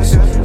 bitch.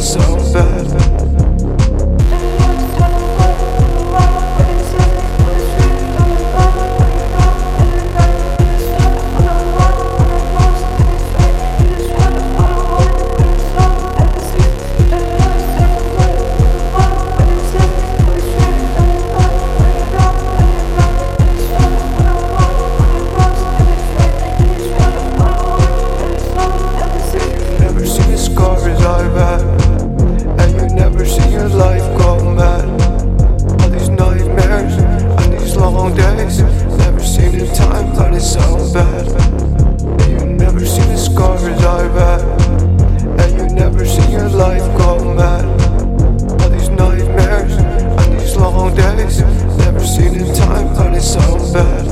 it's over. It's so bad.